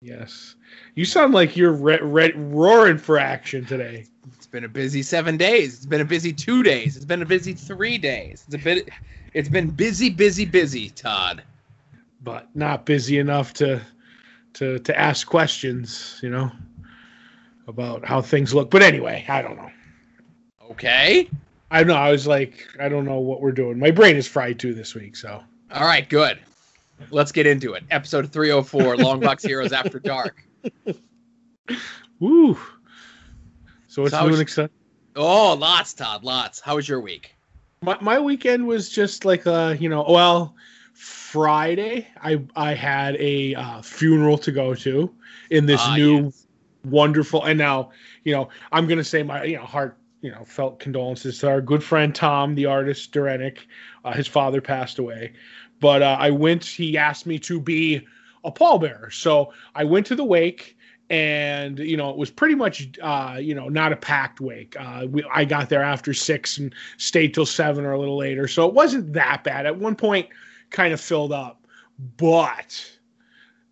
Yes. You sound like you're re- re- roaring for action today. It's been a busy seven days. It's been a busy two days. It's been a busy three days. It's a bit. It's been busy, busy, busy, Todd. But not busy enough to to to ask questions, you know, about how things look. But anyway, I don't know. Okay. I know. I was like, I don't know what we're doing. My brain is fried too this week. So All right. Good. Let's get into it. Episode 304, Longbox Heroes After Dark. woo. So what's So new and exciting? Oh, lots, Todd. Lots. How was your week? My my weekend was just like uh, you know, well, Friday I I had a uh, funeral to go to in this Ah, new yes. wonderful and now you know i'm gonna say my you know heart you know felt condolences to our good friend tom the artist Durenick. Uh, his father passed away but uh, i went he asked me to be a pallbearer. So i went to the wake and you know it was pretty much uh, you know not a packed wake. Uh, we, i got there after six and stayed till seven or a little later. So it wasn't that bad. At one point kind of filled up. But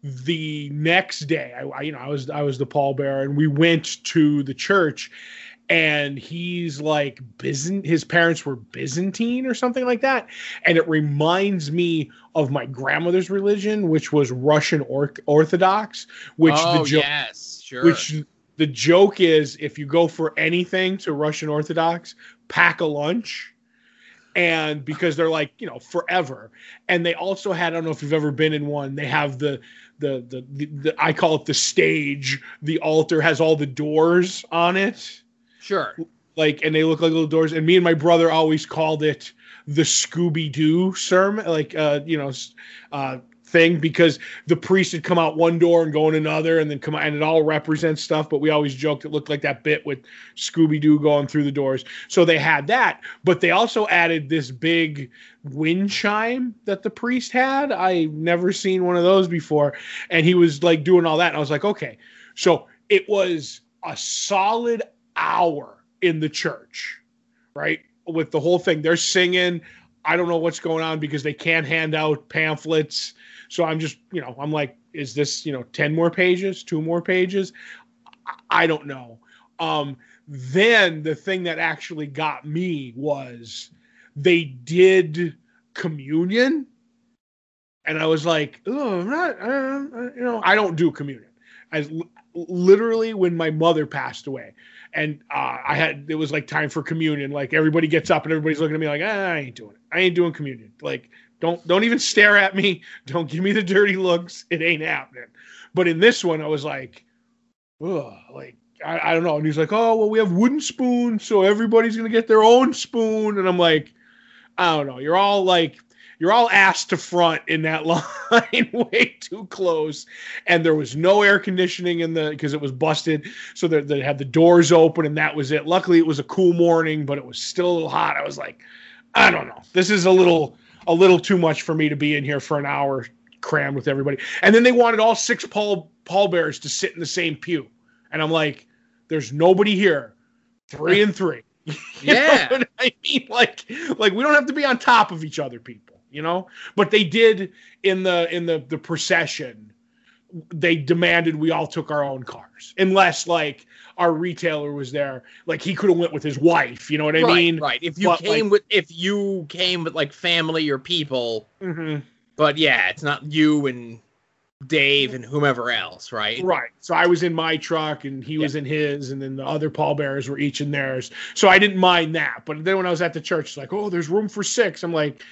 the next day I, I you know i was i was the pallbearer and we went to the church and he's like Byzant his parents were byzantine or something like that and it reminds me of my grandmother's religion which was russian or- orthodox which oh, the joke yes. Sure. which the joke is if you go for anything to russian orthodox pack a lunch and because they're like you know forever and they also had i don't know if you've ever been in one they have the the the, the, the i call it the stage the altar has all the doors on it sure. like and they look like little doors and me and my brother always called it the scooby-doo sermon like uh you know uh thing because the priest would come out one door and go in another and then come out and it all represents stuff but we always joked it looked like that bit with scooby-doo going through the doors. So they had that but they also added this big wind chime that the priest had. I never seen one of those before. And he was like doing all that and i was like okay. So it was a solid hour in the church, right? With the whole thing. They're singing. I don't know what's going on because they can't hand out pamphlets. So I'm just, you know, I'm like, is this, you know, 10 more pages, two more pages? I- don't know. Um, then the thing that actually got me was they did communion. And I was like, oh, I'm not, uh, you know, I don't do communion. As literally when my mother passed away, and uh, I had it was like time for communion. Like everybody gets up and everybody's looking at me like, ah, I ain't doing it. I ain't doing communion. Like don't don't even stare at me. Don't give me the dirty looks. It ain't happening. But in this one, I was like, ugh, like I, I don't know. And he's like, oh well, we have wooden spoons, so everybody's gonna get their own spoon. And I'm like, I don't know. You're all like. You're all ass to front in that line, way too close, and there was no air conditioning in the because it was busted so that they had the doors open and that was it. Luckily, it was a cool morning, but it was still a little hot. I was like, I don't know, this is a little a little too much for me to be in here for an hour crammed with everybody. And then they wanted all six Paul pallbearers to sit in the same pew, and I'm like, there's nobody here, three and three. You Yeah. I mean, like, like we don't have to be on top of each other, people. You know, but they did in the in the the procession they demanded we all took our own cars unless like our retailer was there like he could have went with his wife you know what i right, mean right. If you but, came like- with if you came with like family or people, Mhm. but yeah, it's not you and Dave and whomever else, right? right so i was in my truck and he was in his and then the other pallbearers were each in theirs so i didn't mind that but then when i was at the church it's like oh there's room for six i'm like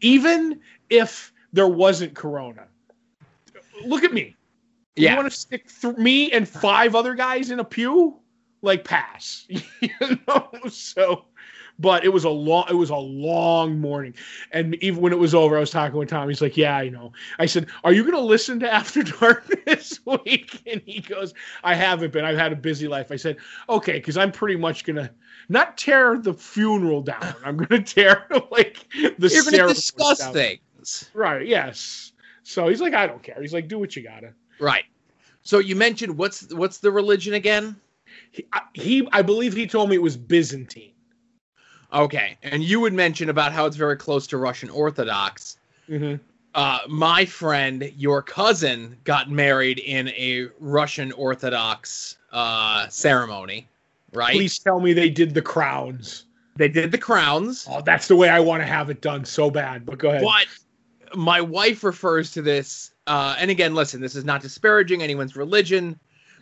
even if there wasn't corona look at me Yeah. You want to stick th- me and five other guys in a pew? Like pass. you know? So but it was a long it was a long morning. And even when it was over, I was talking with Tom. He's like, Yeah, I know. I said, Are you gonna listen to After Dark this week? And he goes, I haven't been. I've had a busy life. I said, Okay, because I'm pretty much gonna not tear the funeral down. I'm gonna tear like the You're ceremony discuss down. things. Right, yes. So he's like, I don't care. He's like, do what you gotta. Right. So you mentioned what's what's the religion again? he, I- he I believe he told me it was Byzantine. Okay. And you would mention about how it's very close to Russian Orthodox. Mm-hmm. uh, my friend, your cousin, got married in a Russian Orthodox uh, ceremony, right? Please tell me they did the crowns. They did the crowns. Oh, that's the way I want to have it done so bad. But go ahead. But my wife refers to this, uh, and again, listen, this is not disparaging anyone's religion.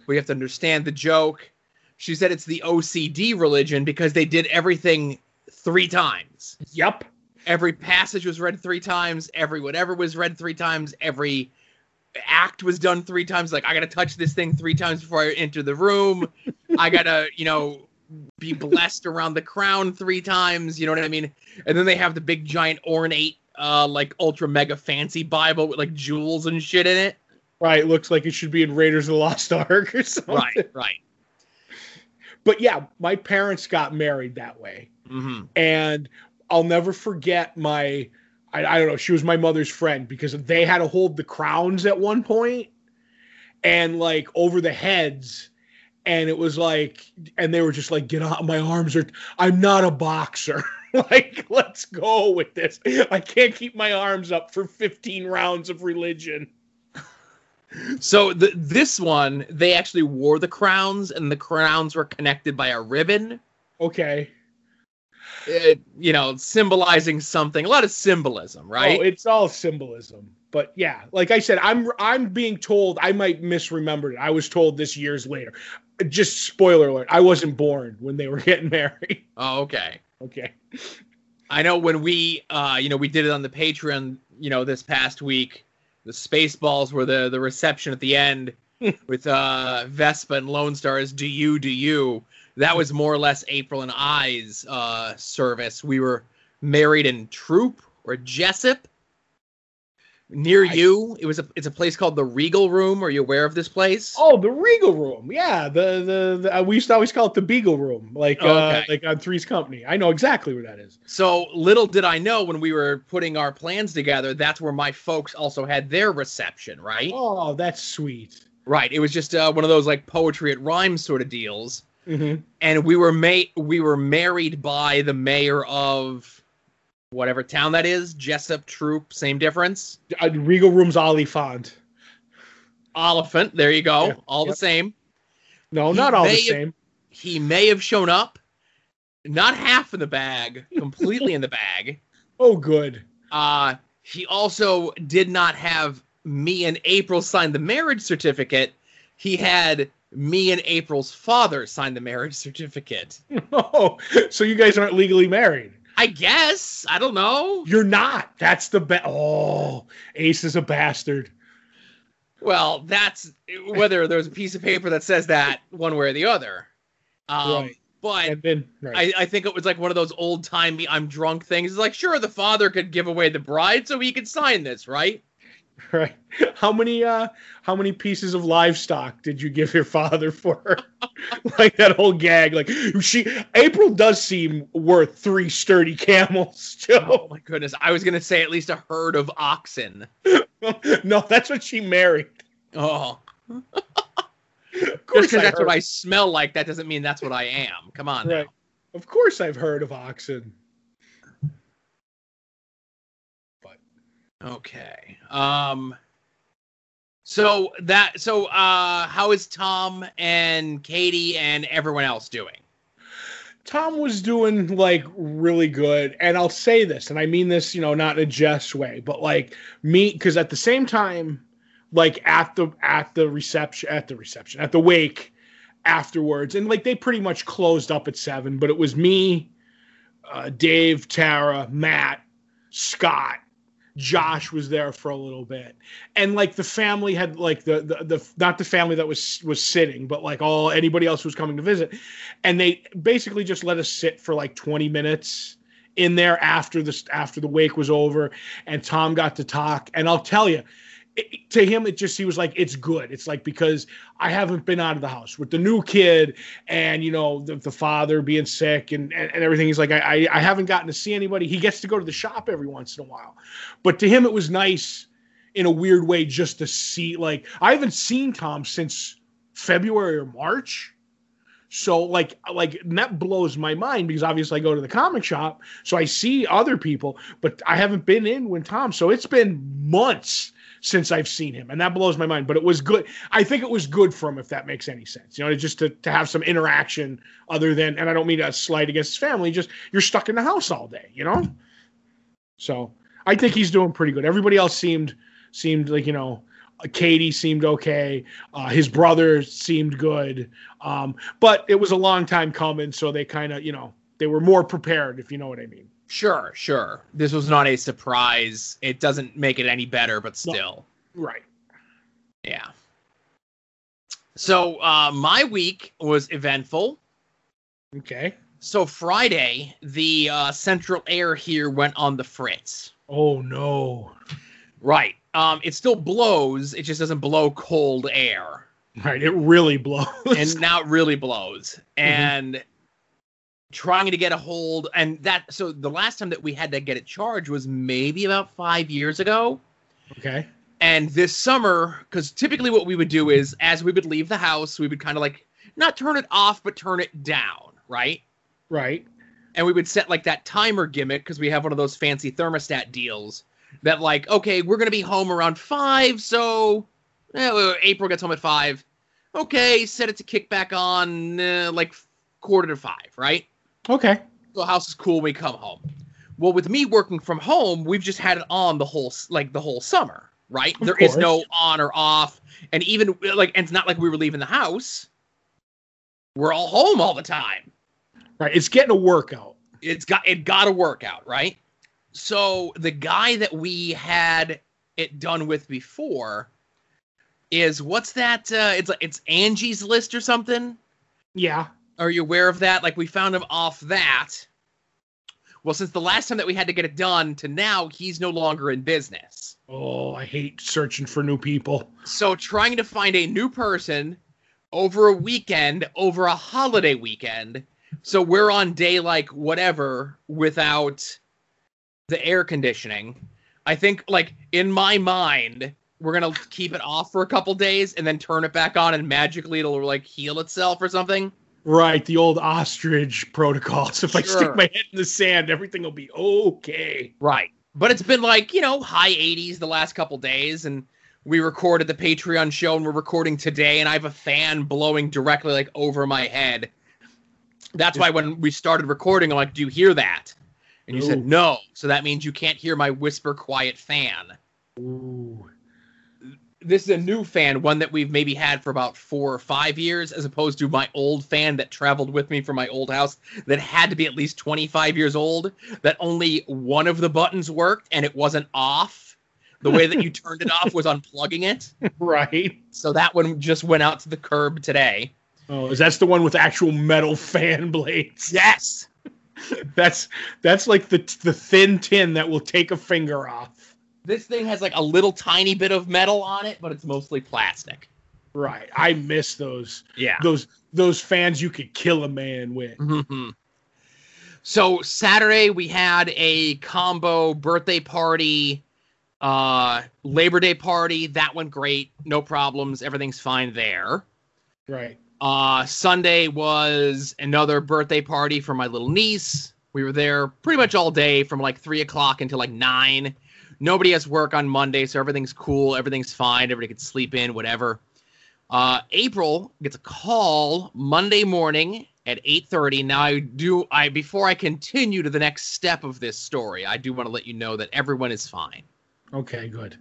We have to understand the joke. She said it's the OCD religion because they did everything three times. Yep. Every passage was read three times. Every whatever was read three times. Every act was done three times. Like I gotta touch this thing three times before I enter the room. I gotta, you know, be blessed around the crown three times. You know what I mean? And then they have the big giant ornate, uh, like ultra mega fancy Bible with like jewels and shit in it. Right. Looks like it should be in Raiders of the Lost Ark or something. Right. Right. But yeah, my parents got married that way. Mm-hmm. And I'll never forget my I, I don't know, she was my mother's friend because they had to hold the crowns at one point and like over the heads. And it was like and they were just like get out my arms are i'm not a boxer. Like let's go with this. I can't keep my arms up for 15 rounds of religion. So the, this one, they actually wore the crowns, and the crowns were connected by a ribbon. okay It, you know, symbolizing something. A lot of symbolism, right? oh it's all symbolism but yeah like i said i'm i'm being told i might misremember it i was told this years later just spoiler alert i wasn't born when they were getting married oh, okay. okay I know when we, uh, you know, we did it on the Patreon, you know, this past week. The Spaceballs were the the reception at the end with uh, Vespa and Lone Star Stars. Do you? Do you? That was more or less April and I's uh, service. We were married in Throop or Jessup. Near you, it was a it's a place called the Regal Room. Are you aware of this place? Oh, the Regal Room. Yeah, the the, the uh, we used to always call it the Beagle Room, like uh, Okay. like on Three's Company. I know exactly where that is. So little did I know when we were putting our plans together, that's where my folks also had their reception, right? Oh, that's sweet. Right. It was just uh, one of those like poetry at rhyme sort of deals, Mm-hmm. and we were ma- we were married by the mayor of whatever town that is, Jessup Throop, same difference. Uh, Regal Room's Olyphant. Olyphant, there you go, Yeah, all the same. No, He not all the may have- same. He may have shown up, not half in the bag, completely in the bag. Oh, good. Uh, he also did not have me and April sign the marriage certificate. He had me and April's father sign the marriage certificate. Oh, so you guys aren't legally married. I guess. I don't know. You're not. That's the best. Oh, Ace is a bastard. Well, that's whether there's a piece of paper that says that one way or the other. Um, Right. But then right. I, I think it was like one of those old timey I'm drunk things. It's like, sure, the father could give away the bride so he could sign this, right? right. How many uh how many pieces of livestock did you give your father for like that whole gag? Like she April does seem worth three sturdy camels, Oh my goodness. I was going to say at least a herd of oxen. no, that's what she married. Oh. Of Just course, because I that's what. I smell like, that doesn't mean that's what I am. Come on. Right. Now. Of course, I've heard of oxen. Okay. Um. So that so uh how is Tom and Katie and everyone else doing? Tom was doing like really good. And I'll say this, and I mean this, you know, not in a jest way, but like me, because at the same time, like at the at the reception, at the reception, at the wake afterwards, and like they pretty much closed up at seven, but it was me, uh, Dave, Tara, Matt, Scott, Josh was there for a little bit, and like the family had like the the, the not the family that was was sitting, but like all anybody else who was coming to visit, and they basically just let us sit for like twenty minutes in there after the after the wake was over, and Tom got to talk, and I'll tell you. It, to him, it just he was like it's good. It's like because I haven't been out of the house with the new kid, and you know the, the father being sick and, and, and everything. He's like I, I I haven't gotten to see anybody. He gets to go to the shop every once in a while, but to him it was nice in a weird way just to see like I haven't seen Tom since February or March. So like like that blows my mind because obviously I go to the comic shop, so I see other people, but I haven't been in when Tom. So it's been months since I've seen him, and that blows my mind. But it was good. I think it was good for him, if that makes any sense. You know, just to, to have some interaction other than, and I don't mean a slight against his family. Just you're stuck in the house all day, you know. So I think he's doing pretty good. Everybody else seemed seemed like you know Katie seemed okay. Uh, his brother seemed good. Um, but it was a long time coming, so they kind of, you know, they were more prepared, if you know what I mean. Sure, sure. This was not a surprise. It doesn't make it any better, but still. No. Right. Yeah. So uh, my week was eventful. Okay. So Friday, the uh, central air here went on the fritz. Oh no. Right. Um, it still blows. It just doesn't blow cold air. Right. It really blows. and now it really blows. And mm-hmm. Trying to get a hold and that so the last time that we had to get it charged was maybe about five years ago. Okay. And this summer, because typically what we would do is as we would leave the house, we would kind of like not turn it off, but turn it down, right? Right. And we would set like that timer gimmick because we have one of those fancy thermostat deals that like okay we're gonna be home around five so eh, april gets home at five okay set it to kick back on uh, like quarter to five right okay the house is cool when we come home well with me working from home we've just had it on the whole like the whole summer right of There course. is no on or off and even like and it's not like we were leaving the house we're all home all the time right it's getting a workout it's got it got a workout, right so the guy that we had it done with before is what's that? Uh, it's like it's Angie's List or something. Yeah. Are you aware of that? Like we found him off that. Well, since the last time that we had to get it done to now, he's no longer in business. Oh, I hate searching for new people. So trying to find a new person over a weekend, over a holiday weekend. So we're on day like whatever without the air conditioning. I think like in my mind, we're gonna keep it off for a couple days and then turn it back on and magically it'll like heal itself or something. Right, the old ostrich protocol. So If sure. I stick my head in the sand, everything will be okay. Right. But it's been like, you know, high 80s the last couple days and we recorded the Patreon show and we're recording today and I have a fan blowing directly like over my head. That's why when we started recording, I'm like, "Do you hear that?" And you Ooh. said no. So that means you can't hear my whisper quiet fan. Ooh. This is a new fan, one that we've maybe had for about four or five years, as opposed to my old fan that traveled with me from my old house that had to be at least 25 years old, that only one of the buttons worked and it wasn't off. The way that you turned it off was unplugging it. Right. So that one just went out to the curb today. Oh, is that the one with actual metal fan blades? Yes. that's that's like the the thin tin that will take a finger off. This thing has like a little tiny bit of metal on it, but it's mostly plastic. Right. I miss those. Yeah. Those those fans you could kill a man with. Mm-hmm. So Saturday we had a combo birthday party, uh Labor Day party. That went great. No problems. Everything's fine there. Right. Uh, Sunday was another birthday party for my little niece. We were there pretty much all day from like three o'clock until like nine. Nobody has work on Monday, so everything's cool. Everything's fine. Everybody can sleep in, whatever. Uh, April gets a call Monday morning at 8:30. Now I do I before I continue to the next step of this story, I do want to let you know that everyone is fine. Okay, good.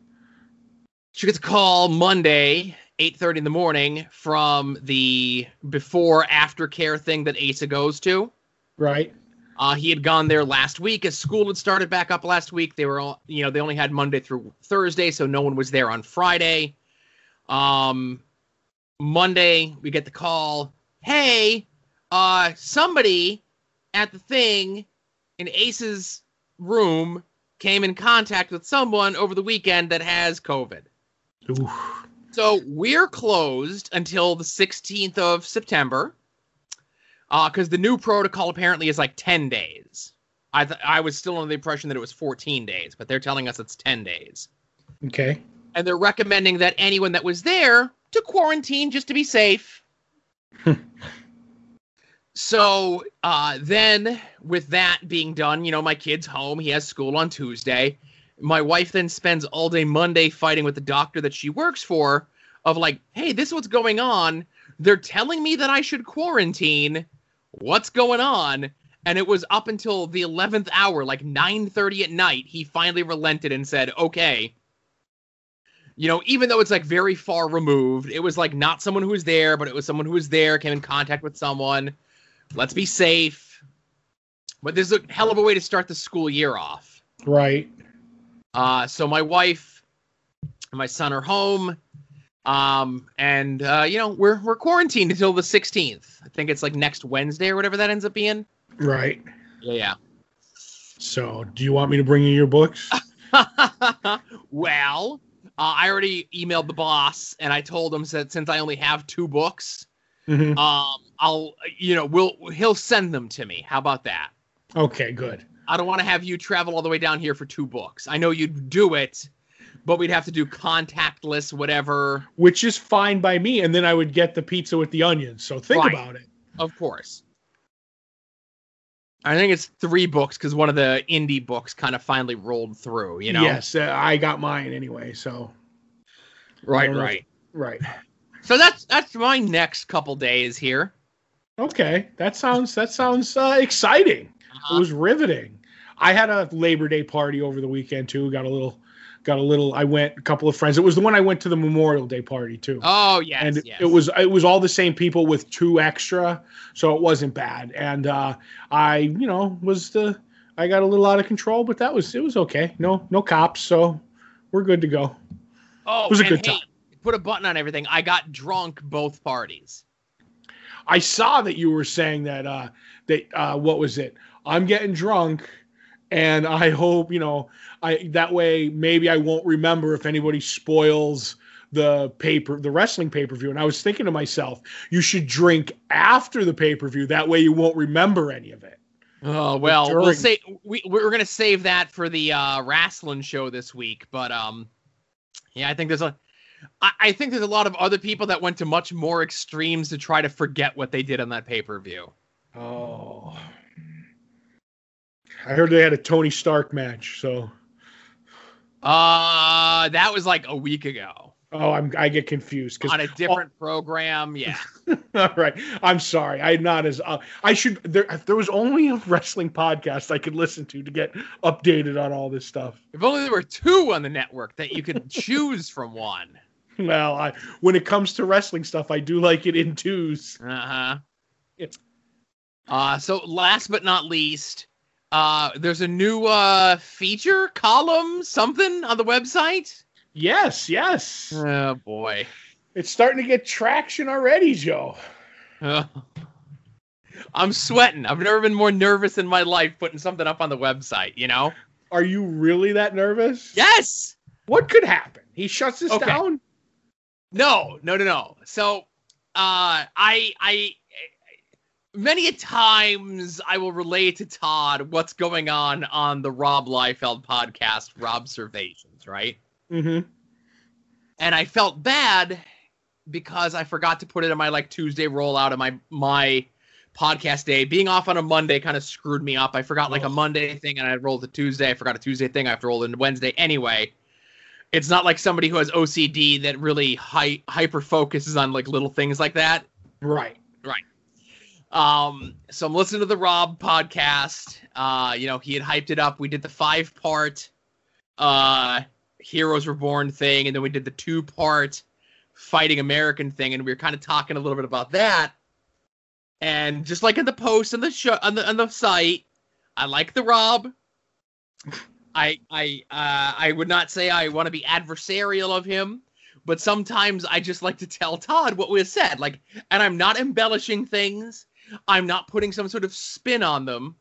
She gets a call Monday 8:30 in the morning from the before aftercare thing that Asa goes to. Right. Uh, he had gone there last week as school had started back up last week. They were all, you know, they only had Monday through Thursday, so no one was there on Friday. Um, Monday we get the call, "Hey, uh, somebody at the thing in Ace's room came in contact with someone over the weekend that has COVID." Oof. So we're closed until the 16th of September, because uh, the new protocol apparently is like 10 days. I th- I was still under the impression that it was 14 days, but they're telling us it's 10 days. Okay. And they're recommending that anyone that was there to quarantine just to be safe. So uh, then, with that being done, you know, my kid's home. He has school on Tuesday. My wife then spends all day Monday fighting with the doctor that she works for, of like, hey, this is what's going on. They're telling me that I should quarantine. What's going on? And it was up until the 11th hour, like 9:30 at night, he finally relented and said, "Okay." You know, even though it's like very far removed, it was like not someone who was there, but it was someone who was there, came in contact with someone. Let's be safe. But this is a hell of a way to start the school year off. Right. Uh, so my wife and my son are home. Um, and uh, you know, we're we're quarantined until the 16th. I think it's like next Wednesday or whatever that ends up being. Right. Yeah, yeah. So, do you want me to bring you your books? well, uh, I already emailed the boss and I told him that since I only have two books, Mhm. um, I'll you know, we'll he'll send them to me. How about that? Okay, good. I don't want to have you travel all the way down here for two books. I know you'd do it, but we'd have to do contactless, whatever. Which is fine by me, and then I would get the pizza with the onions. So think Right. about it. Of course. I think it's three books because one of the indie books kind of finally rolled through, you know? Yes, uh, I got mine anyway. So Right, I don't right. right. So that's that's my next couple days here. Okay, that sounds that sounds uh, exciting. It Uh-huh. was riveting. I had a Labor Day party over the weekend too. Got a little, got a little. I went a couple of friends. It was the one I went to the Memorial Day party too. Oh yes, and yes. it was it was all the same people with two extra, so it wasn't bad. And uh, I, you know, was the I got a little out of control, but that was it was okay. No no cops, so we're good to go. oh, it was a good hey, time. Put a button on everything. I got drunk both parties. I saw that you were saying that uh that uh what was it? I'm getting drunk and I hope, you know, I that way maybe I won't remember if anybody spoils the paper the wrestling pay-per-view and I was thinking to myself, you should drink after the pay-per-view that way you won't remember any of it. Oh well, we'll say we we're gonna save that for the uh wrestling show this week. But um, yeah, I think there's a, I, I think there's a lot of other people that went to much more extremes to try to forget what they did on that pay per view. Oh. I heard they had a Tony Stark match, so Uh, that was like a week ago oh, I'm I get confused because on a different program. Yeah, All right. I'm sorry. I'm not as uh, I should there if there was only a wrestling podcast I could listen to to get updated on all this stuff. if only there were two on the network that you could choose from one. Well, I when it comes to wrestling stuff, I do like it in twos. Uh huh. It's- Uh, so last but not least, uh, there's a new uh feature column something on the website. Yes, yes. Oh boy. It's starting to get traction already, Joe. Uh, I'm sweating. I've never been more nervous in my life putting something up on the website, you know? Are you really that nervous? Yes. What could happen? He shuts this Okay. down? No, no, no, no. So, uh, I, I, many a times I will relate to Todd what's going on on the Rob Liefeld podcast, Robservations, right? Mm-hmm. and I felt bad because I forgot to put it in my like Tuesday rollout of my my podcast day. Being off on a Monday kind of screwed me up. I forgot like a Monday thing and I rolled a Tuesday. I forgot a Tuesday thing. I have to roll into Wednesday anyway. It's not like somebody who has OCD that really hy- hyper focuses on like little things like that. Right. Right. Um, so I'm listening to the Rob podcast. Uh, you know, he had hyped it up. We did the five part uh Heroes Reborn thing, and then we did the two part Fighting American thing, and we were kind of talking a little bit about that. And just like in the post on the show on the on the site, I like the Rob. I I uh I would not say I want to be adversarial of him, but sometimes I just like to tell Todd what was said. Like, and I'm not embellishing things. I'm not putting some sort of spin on them.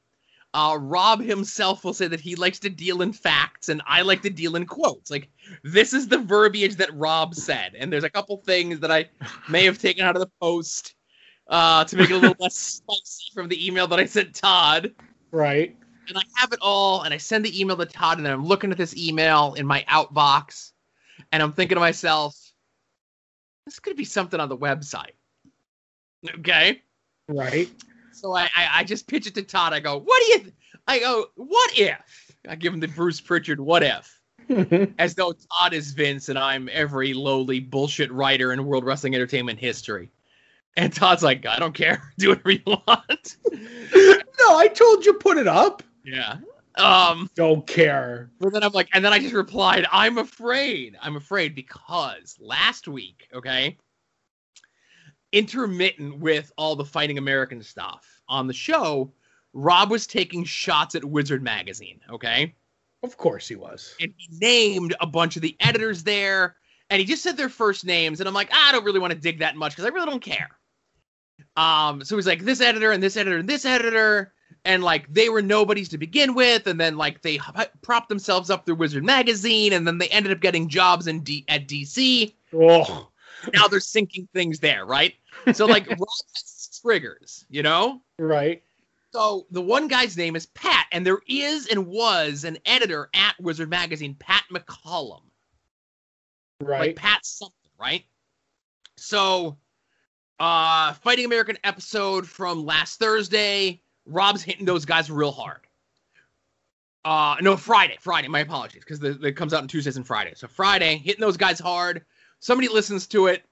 Uh, Rob himself will say that he likes to deal in facts, and I like to deal in quotes. Like, this is the verbiage that Rob said, and there's a couple things that I may have taken out of the post uh, to make it a little less spicy from the email that I sent Todd. Right. And I have it all, and I send the email to Todd, and then I'm looking at this email in my outbox, and I'm thinking to myself, this could be something on the website. Okay. Right. So I, I, I just pitch it to Todd. I go, what do you? Th-? I go, what if? I give him the Bruce Prichard, what if? As though Todd is Vince and I'm every lowly bullshit writer in World Wrestling Entertainment history. And Todd's like, I don't care. Do whatever you want. no, I told you put it up. yeah. Um, Don't care. but then I'm like, and then I just replied, I'm afraid. I'm afraid because last week, okay, intermittent with all the Fighting American stuff on the show, Rob was taking shots at Wizard Magazine, okay? Of course he was. and he named a bunch of the editors there and he just said their first names and i'm like i don't really want to dig that much because i really don't care um so he's like this editor and this editor and this editor and like they were nobodies to begin with and then like they propped themselves up through wizard magazine and then they ended up getting jobs in D- at dc Oh, now they're sinking things there right so like rob has triggers you know right. so the one guy's name is Pat, and there is and was an editor at Wizard Magazine, Pat McCallum. Right. Like Pat something, right? So uh Fighting American episode from last Thursday, Rob's hitting those guys real hard. Uh no, Friday, Friday, my apologies, because it comes out on Tuesdays and Fridays. So Friday, hitting those guys hard. Somebody listens to it.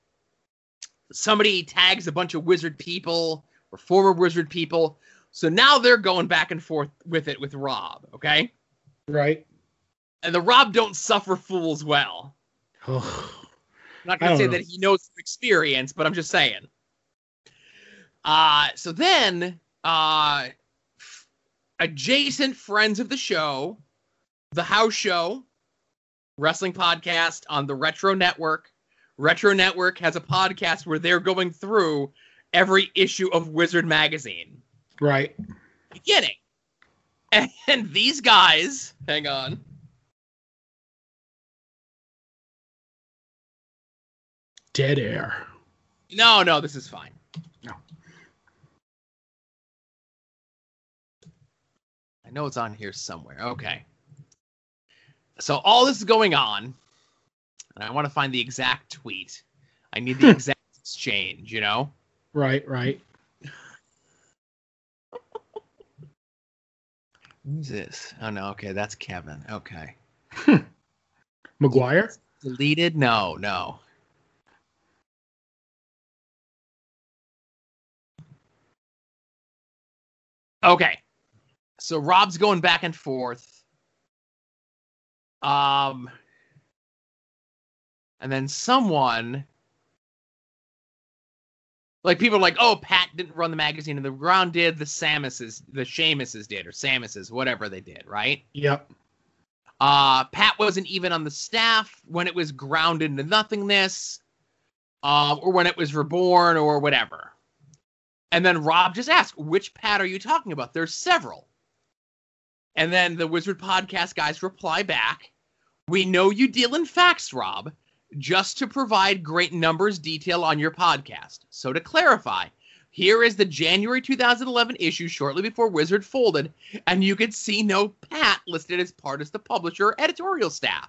Somebody tags a bunch of wizard people or former wizard people. So now they're going back and forth with it with Rob, okay? right. And the Rob don't suffer fools well. I'm not gonna say know. that he knows from experience, but I'm just saying. Uh so then uh f- adjacent friends of the show, the house show, wrestling podcast on the Retro Network. Retro Network has a podcast where they're going through every issue of Wizard magazine. right. Beginning. And these guys, hang on. Dead air. No, no, this is fine. No. I know it's on here somewhere. Okay. So all this is going on, and I want to find the exact tweet. I need the exact exchange, you know? Right. Right. Who's this? Oh no, okay, that's Kevin. Okay. McGuire. Deleted? No, no. Okay. So Rob's going back and forth. Um and then someone like people are like, oh, Pat didn't run the magazine and the ground did, the Samuses, the Seamuses did, or Samuses, whatever they did, right? Yep. Uh, Pat wasn't even on the staff when it was ground into nothingness, uh, or when it was reborn, or whatever. And then Rob just asked, "Which Pat are you talking about?" There's several. And then the Wizard Podcast guys reply back, "We know you deal in facts, Rob, just to provide great numbers detail on your podcast. So to clarify." Here is the January 2011 issue shortly before Wizard folded, and you could see no Pat listed as part of the publisher or editorial staff.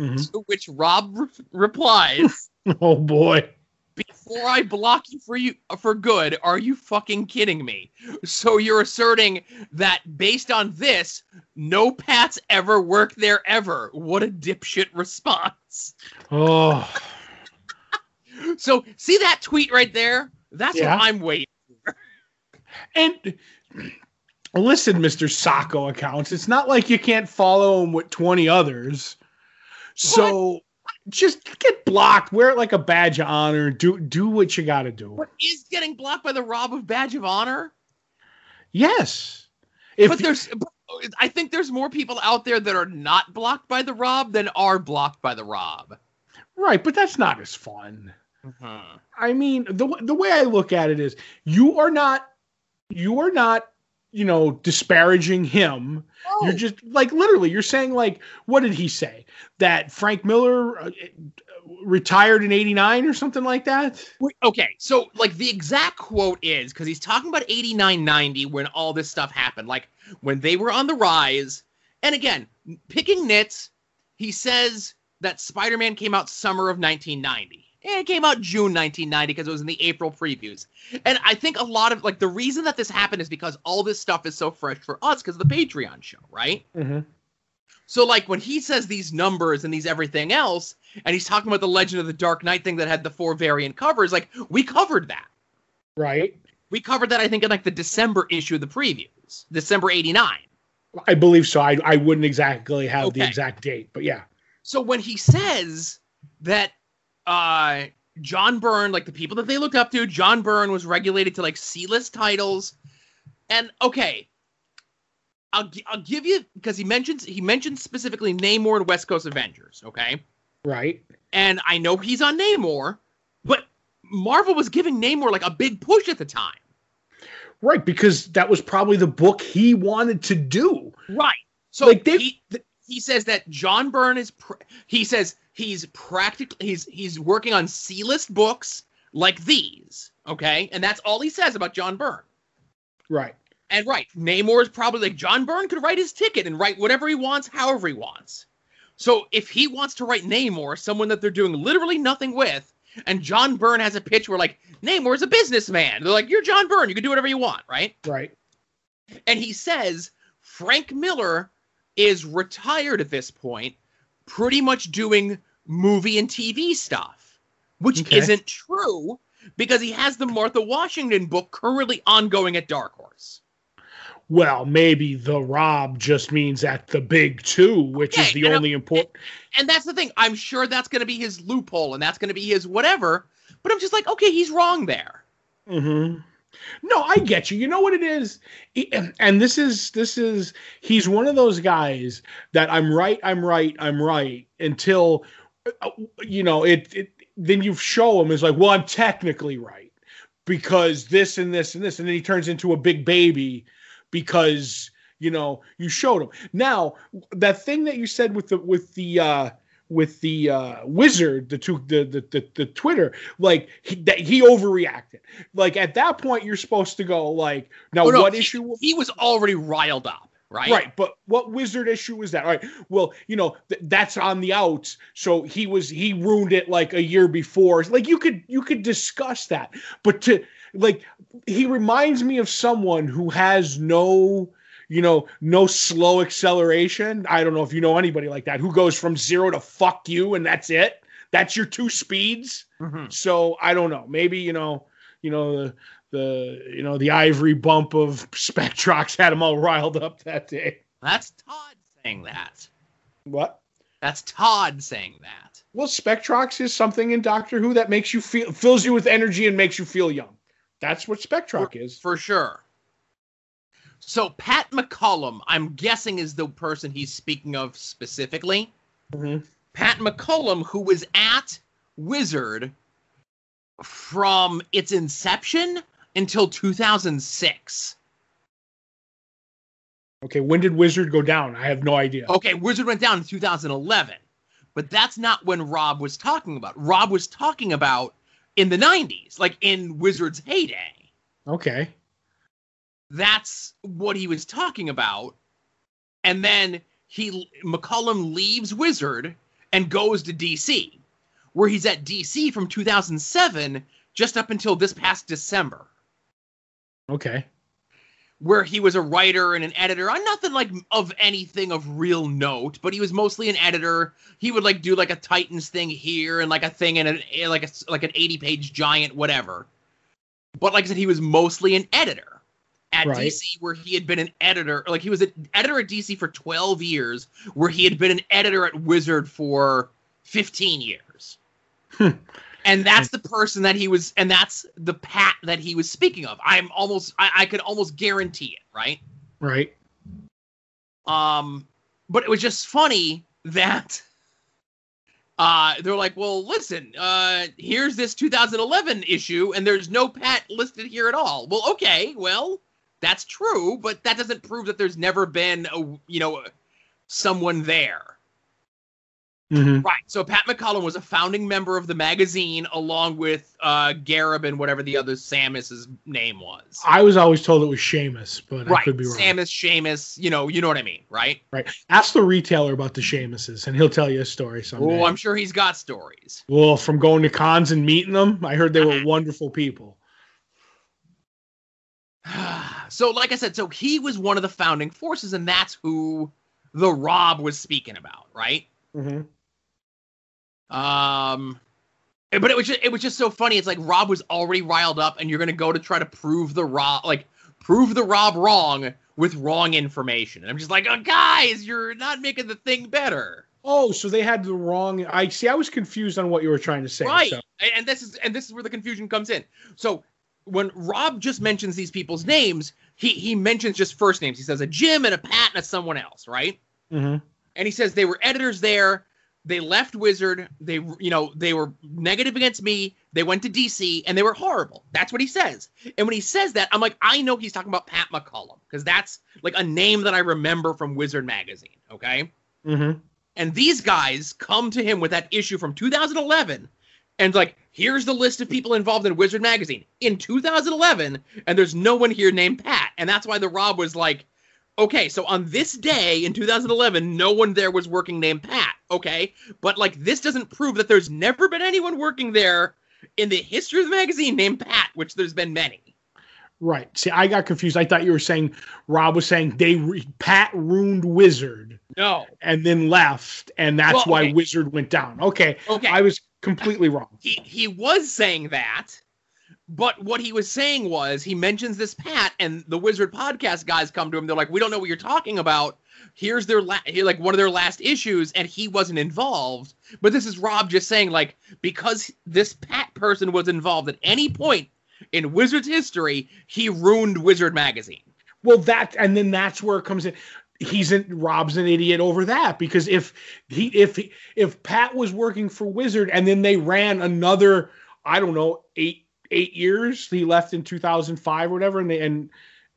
Mhm. To which Rob re- replies, Oh boy. "Before I block you for you for good, are you fucking kidding me? So you're asserting that based on this, no Pats ever work there ever? What a dipshit response." Oh. So see that tweet right there? That's Yeah. what I'm waiting. For. And listen, Mr. Sacco accounts, it's not like you can't follow him with 20 others. So just get blocked, wear it like a badge of honor, do do what you gotta do. But is getting blocked by the Rob of Badge of Honor? Yes. If but there's but I think there's more people out there that are not blocked by the Rob than are blocked by the Rob. right, but that's not as fun. Mm-hmm. I mean, the the way I look at it is you are not you are not, you know, disparaging him. You're just like literally you're saying like what did he say? That Frank Miller uh, retired in 89 or something like that? Wait, okay, so like the exact quote is because he's talking about 89 90 when all this stuff happened, like when they were on the rise. And again, picking nits, he says that Spider Man came out summer of 1990. It came out June 1990 because it was in the April previews. And I think a lot of like the reason that this happened is because all this stuff is so fresh for us because of the Patreon show, right? Mm-hmm. So like when he says these numbers and these everything else, and he's talking about the Legend of the Dark Knight thing that had the four variant covers, like we covered that. Right. We covered that I think in like the December issue of the previews, December '89. I believe so. I I wouldn't exactly have the exact date, but yeah. So when he says that uh John Byrne, like the people that they looked up to, John Byrne was regulated to like C-list titles, and okay, I'll I'll give you because he mentions he mentions specifically Namor and West Coast Avengers, okay, Right. and I know he's on Namor, but Marvel was giving Namor like a big push at the time, Right, because that was probably the book he wanted to do. right? So Like, they- he he says that John Byrne is pr- he says he's practically he's he's working on C-list books like these, okay? And that's all he says about John Byrne. Right. And right, Namor is probably like John Byrne could write his ticket and write whatever he wants, however he wants. So if he wants to write Namor, someone that they're doing literally nothing with, and John Byrne has a pitch where like Namor's a businessman, they're like, "You're John Byrne, you can do whatever you want," right? Right. and he says Frank Miller is retired at this point, pretty much doing movie and TV stuff, which Okay. isn't true because he has the Martha Washington book currently ongoing at Dark Horse. Well, maybe the Rob just means at the big two, which is the only important. And that's the thing. I'm sure that's going to be his loophole and that's going to be his whatever. But I'm just like, okay, he's wrong there. hmm No, I get you. You know what it is, and this is this is he's one of those guys that I'm right, I'm right, I'm right until uh, you know it. it then you show him is like, well, I'm technically right because this and this and this, and then he turns into a big baby because you know you showed him. Now that thing that you said with the with the uh with the uh wizard the two the the the, the twitter like he, that he overreacted. Like at that point you're supposed to go like now Oh, no, what he- issue He was already riled up, right? right but what wizard issue was that? All right well you know th- that's on the outs so he was he ruined it like a year before. Like you could you could discuss that but to like he reminds me of someone who has no you know no slow acceleration i don't know if you know anybody like that who goes from zero to fuck you and that's it that's your two speeds Mhm. so I don't know. Maybe you know, you know the the you know the ivory bump of Spectrox had him all riled up that day. That's Todd saying that. What? That's Todd saying that. Well, Spectrox is something in Doctor Who that makes you feel fills you with energy and makes you feel young. That's what Spectrox is. for sure. So Pat McCallum, I'm guessing, is the person he's speaking of specifically. Mhm. Pat McCallum, who was at Wizard from its inception until 2006. Okay, when did Wizard go down? I have no idea. Okay, Wizard went down in 2011, but that's not when Rob was talking about. Rob was talking about in the 90s, like in Wizard's heyday. Okay. That's what he was talking about. And then he McCallum leaves wizard and goes to dc where he's at dc from 2007 just up until this past december. Okay. where he was a writer and an editor. On nothing like of anything of real note but he was mostly an editor. He would like do like a titans thing here and like a thing in a like a like an 80 page giant whatever. But like i said he was mostly an editor at Right. dc where he had been an editor like he was an editor at dc for 12 years where he had been an editor at wizard for 15 years Hmm. and that's the person that he was and that's the pat that he was speaking of i'm almost i, I could almost guarantee it right Right. um but it was just funny that uh they're like well listen uh here's this 2011 issue and there's no pat listed here at all well okay well that's true but that doesn't prove that there's never been a you know someone there Mm-hmm. Right. So Pat McCallum was a founding member of the magazine, along with uh, Gareb and whatever the other Samus's name was. I was always told it was Seamus, but I could be wrong. Samus, Seamus. You know, you know what I mean, right? Right. Ask the retailer about the Seamuses, and he'll tell you a story someday. Oh, I'm sure he's got stories. Well, from going to cons and meeting them, I heard they were Uh-huh. wonderful people. so, like I said, so he was one of the founding forces, and that's who the Rob was speaking about, right? Mm-hmm. Um, but it was just, it was just so funny. It's like Rob was already riled up, and you're gonna go to try to prove the Rob like prove the Rob wrong with wrong information. And I'm just like, oh, guys, you're not making the thing better, Oh, so they had the wrong. I see. I was confused on what you were trying to say. right? so- And- And this is and this is where the confusion comes in. So when Rob just mentions these people's names, he he mentions just first names. He says a Jim and a Pat and a someone else, right? Mhm. and he says they were editors there they left wizard they you know they were negative against me they went to dc and they were horrible that's what he says and when he says that i'm like i know he's talking about pat McCallum because that's like a name that i remember from wizard magazine okay Mhm. and these guys come to him with that issue from 2011 and like here's the list of people involved in wizard magazine in 2011 and there's no one here named pat and that's why the rob was like okay so on this day in 2011 no one there was working named pat okay but like this doesn't prove that there's never been anyone working there in the history of the magazine named pat which there's been many Right. See, I got confused. I thought you were saying Rob was saying they re- Pat ruined Wizard no and then left, and that's Well, why. Wizard went down. Okay. okay I was completely wrong. he he was saying that but what he was saying was he mentions this pat and the wizard podcast guys come to him they're like we don't know what you're talking about here's their la- here, like one of their last issues and he wasn't involved but this is rob just saying like because this pat person was involved at any point in wizard's history he ruined wizard magazine Well, that and then that's where it comes in. He's in Rob's an idiot over that because if he if he, if Pat was working for Wizard and then they ran another I don't know eight eight years he left in 2005 or whatever and they and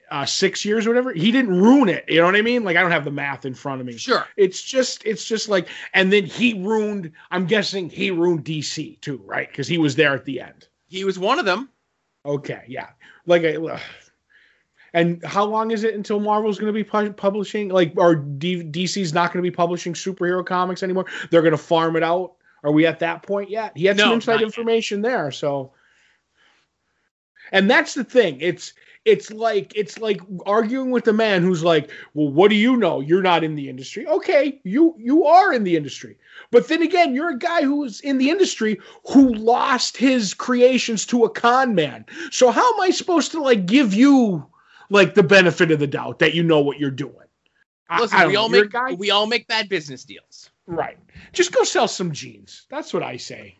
uh, six years or whatever he didn't ruin it. You know what I mean? Like I don't have the math in front of me. Sure. It's just it's just like and then he ruined I'm guessing he ruined DC too right? Because he was there at the end. He was one of them. Okay, yeah. Like, I, ugh. And how long is it until Marvel's going to be pu- publishing? Like, or D- DC's not going to be publishing superhero comics anymore? They're going to farm it out. Are we at that point yet? He had No, some inside yet. information there, so. And that's the thing. It's it's like it's like arguing with the man who's like, "Well, what do you know? You're not in the industry." Okay, you you are in the industry. But then again, you're a guy who's in the industry who lost his creations to a con man. So how am I supposed to like give you like the benefit of the doubt that you know what you're doing? Listen I don't we all make we all make bad business deals right. Just go sell some jeans. That's what I say.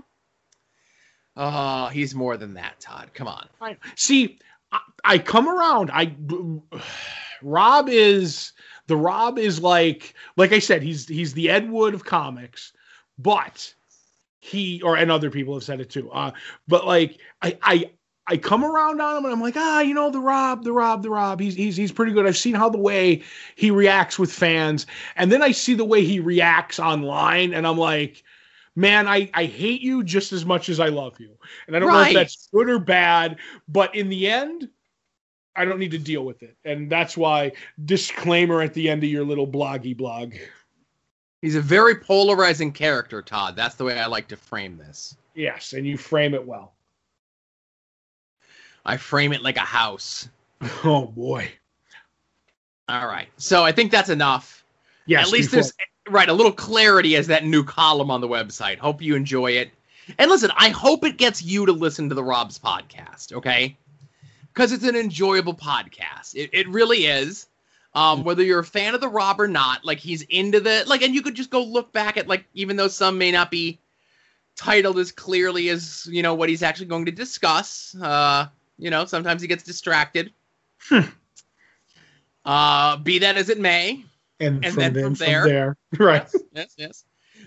oh he's more than that todd come on I, see, I, I come around. I Rob is the Rob is like like I said, he's he's the Ed Wood of comics, but he or and other people have said it too. Uh, but like I I I come around on him and I'm like, ah, you know, the Rob, the Rob, the Rob. He's he's he's pretty good. I've seen how the way he reacts with fans, and then I see the way he reacts online, and I'm like, man, I I hate you just as much as I love you. And I don't know if that's good or bad, but in the end, I don't need to deal with it. And that's why disclaimer at the end of your little bloggy blog. He's a very polarizing character, Todd. That's the way I like to frame this. Yes, and you frame it well. I frame it like a house. Oh boy. All right. So I think that's enough. Yes. At least before- there's right a little clarity as that new column on the website. Hope you enjoy it. And listen, I hope it gets you to listen to the Rob's podcast, okay? Because it's an enjoyable podcast. It, it really is. Um, whether you're a fan of the Rob or not, like he's into the like, and you could just go look back at like, even though some may not be titled as clearly as you know what he's actually going to discuss. Uh, you know, sometimes he gets distracted. Hmm. Uh, be that as it may, and, and from then then from from there- there. Right. yes, yes.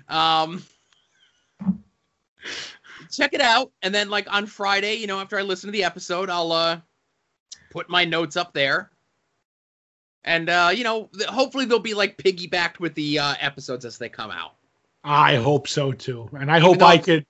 Um, check it out, and then like on Friday, you know, after I listen to the episode, I'll uh put my notes up there. And uh, you know, th- hopefully they'll be like piggybacked with the uh, episodes as they come out. I hope so too, and I hope I could.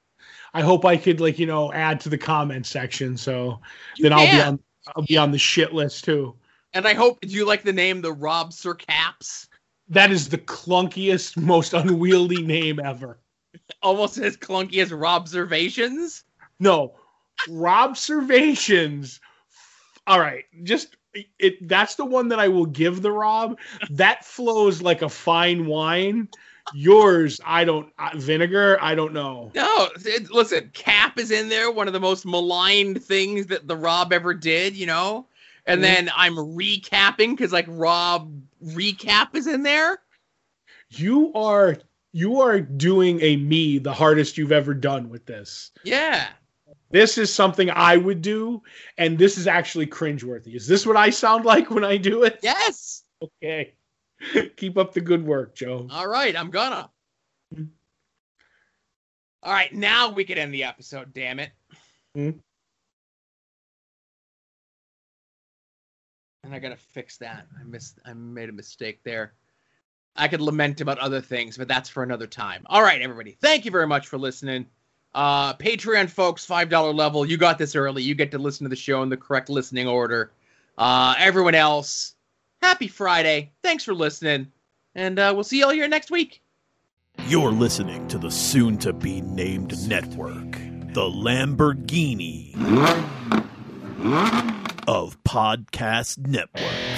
I hope I could like you know add to the comment section, so You then I'll be on. I'll be on the shit list too. And I hope do you like the name the Rob Sir Caps? That is the clunkiest, most unwieldy name ever. Almost as clunky as Robservations. No, Robservations. All right, just it. That's the one that I will give the Rob. That flows like a fine wine. Yours, I don't. uh, Vinegar, I don't know. No, it, listen, Cap is in there, one of the most maligned things that the Rob ever did, you know. And Mhm. then I'm recapping because like Rob recap is in there. You are you are doing a me the hardest you've ever done with this. Yeah. This is something I would do, and this is actually cringeworthy. Is this what I sound like when I do it? Yes. Okay. Keep up the good work, Joe. All right, I'm gonna. All right, now we can end the episode. Damn it. Hmm. And I gotta fix that. I missed. I made a mistake there. I could lament about other things, but that's for another time. All right, everybody. Thank you very much for listening. Uh, Patreon folks, five dollar level. You got this early. You get to listen to the show in the correct listening order. Uh, everyone else, happy Friday. Thanks for listening, and uh, we'll see you all here next week. You're listening to the soon to be named network, the Lamborghini of Podcast Network.